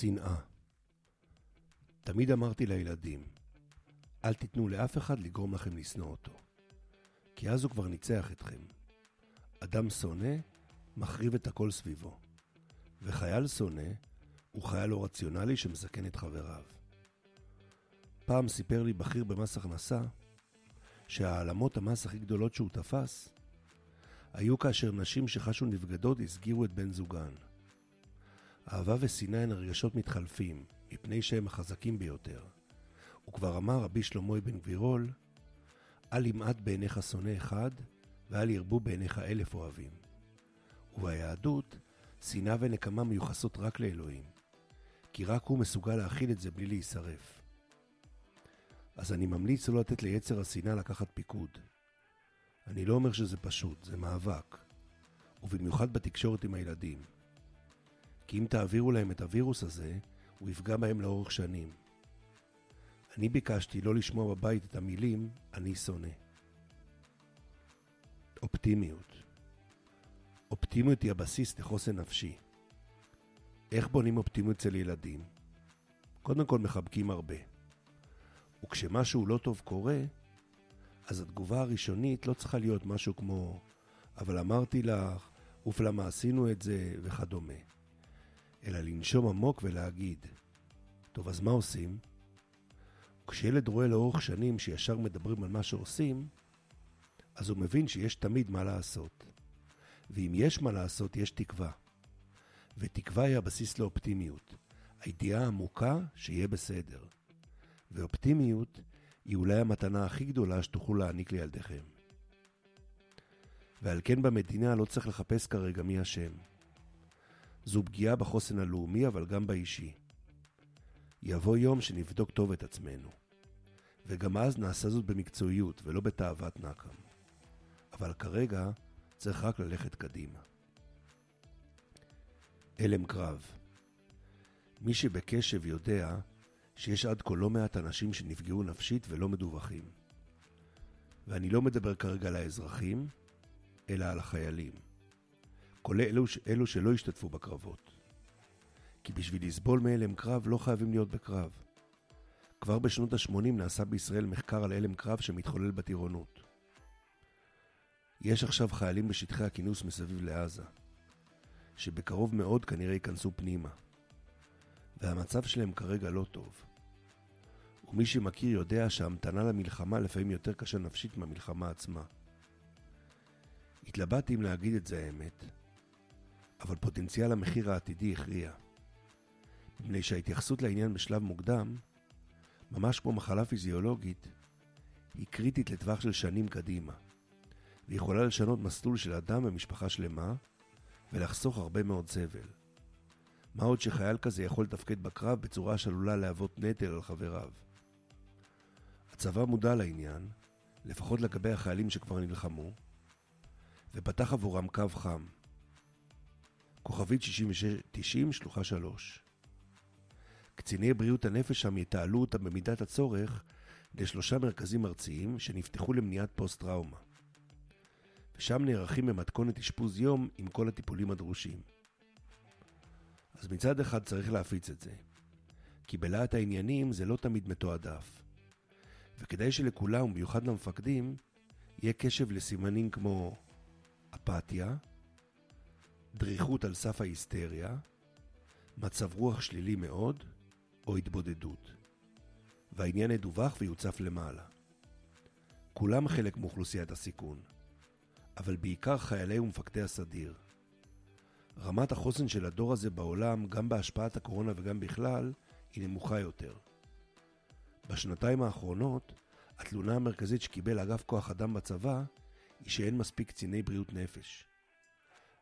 שנאה. תמיד אמרתי לילדים, אל תיתנו לאף אחד לגרום לכם לשנוא אותו, כי אז הוא כבר ניצח אתכם. אדם שונא מחריב את הכל סביבו, וחייל שונא הוא חייל לא רציונלי שמסכן את חבריו. פעם סיפר לי בכיר במס הכנסה שהעלמות המס הכי גדולות שהוא תפס היו כאשר נשים שחשו נבגדות הסגירו את בן זוגן. אהבה ושנאה הן הרגשות מתחלפים, מפני שהם החזקים ביותר. וכבר אמר רבי שלמה אבן גבירול, אל ימעט בעיניך שונא אחד, ואל ירבו בעיניך אלף אוהבים. וביהדות, שנאה ונקמה מיוחסות רק לאלוהים, כי רק הוא מסוגל להכיל את זה בלי להישרף. אז אני ממליץ לא לתת ליצר השנאה לקחת פיקוד. אני לא אומר שזה פשוט, זה מאבק. ובמיוחד בתקשורת עם הילדים. כי אם תעבירו להם את הווירוס הזה, הוא יפגע בהם לאורך שנים. אני ביקשתי לא לשמוע בבית את המילים "אני שונא". אופטימיות אופטימיות היא הבסיס לחוסן נפשי. איך בונים אופטימיות אצל ילדים? קודם כל מחבקים הרבה. וכשמשהו לא טוב קורה, אז התגובה הראשונית לא צריכה להיות משהו כמו אבל אמרתי לך, אוף למה עשינו את זה וכדומה. אלא לנשום עמוק ולהגיד, טוב, אז מה עושים? כשילד רואה לאורך שנים שישר מדברים על מה שעושים, אז הוא מבין שיש תמיד מה לעשות. ואם יש מה לעשות, יש תקווה. ותקווה היא הבסיס לאופטימיות, הידיעה העמוקה שיהיה בסדר. ואופטימיות היא אולי המתנה הכי גדולה שתוכלו להעניק לילדיכם. ועל כן במדינה לא צריך לחפש כרגע מי אשם. זו פגיעה בחוסן הלאומי, אבל גם באישי. יבוא יום שנבדוק טוב את עצמנו. וגם אז נעשה זאת במקצועיות ולא בתאוות נקם. אבל כרגע צריך רק ללכת קדימה. הלם קרב מי שבקשב יודע שיש עד כה לא מעט אנשים שנפגעו נפשית ולא מדווחים. ואני לא מדבר כרגע על האזרחים, אלא על החיילים. כולל אלו, אלו שלא השתתפו בקרבות. כי בשביל לסבול מהלם קרב לא חייבים להיות בקרב. כבר בשנות ה-80 נעשה בישראל מחקר על הלם קרב שמתחולל בטירונות. יש עכשיו חיילים בשטחי הכינוס מסביב לעזה, שבקרוב מאוד כנראה ייכנסו פנימה. והמצב שלהם כרגע לא טוב. ומי שמכיר יודע שההמתנה למלחמה לפעמים יותר קשה נפשית מהמלחמה עצמה. התלבטתי אם להגיד את זה האמת, אבל פוטנציאל המחיר העתידי הכריע. מפני שההתייחסות לעניין בשלב מוקדם, ממש כמו מחלה פיזיולוגית, היא קריטית לטווח של שנים קדימה, ויכולה לשנות מסלול של אדם ומשפחה שלמה, ולחסוך הרבה מאוד סבל. מה עוד שחייל כזה יכול לתפקד בקרב בצורה שעלולה להוות נטל על חבריו. הצבא מודע לעניין, לפחות לגבי החיילים שכבר נלחמו, ופתח עבורם קו חם. כוכבית 6690 שלוחה 3. קציני בריאות הנפש שם יתעלו אותם במידת הצורך לשלושה מרכזים ארציים שנפתחו למניעת פוסט-טראומה. ושם נערכים במתכונת אשפוז יום עם כל הטיפולים הדרושים. אז מצד אחד צריך להפיץ את זה, כי בלהט העניינים זה לא תמיד מתועדף. וכדאי שלכולם, במיוחד למפקדים, יהיה קשב לסימנים כמו אפתיה, דריכות על סף ההיסטריה, מצב רוח שלילי מאוד, או התבודדות. והעניין ידווח ויוצף למעלה. כולם חלק מאוכלוסיית הסיכון, אבל בעיקר חיילי ומפקדי הסדיר. רמת החוסן של הדור הזה בעולם, גם בהשפעת הקורונה וגם בכלל, היא נמוכה יותר. בשנתיים האחרונות, התלונה המרכזית שקיבל אגף כוח אדם בצבא היא שאין מספיק קציני בריאות נפש.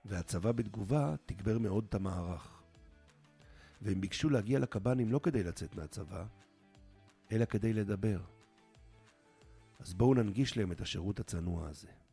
והצבא בתגובה תגבר מאוד את המערך. והם ביקשו להגיע לקב"נים לא כדי לצאת מהצבא, אלא כדי לדבר. אז בואו ננגיש להם את השירות הצנוע הזה.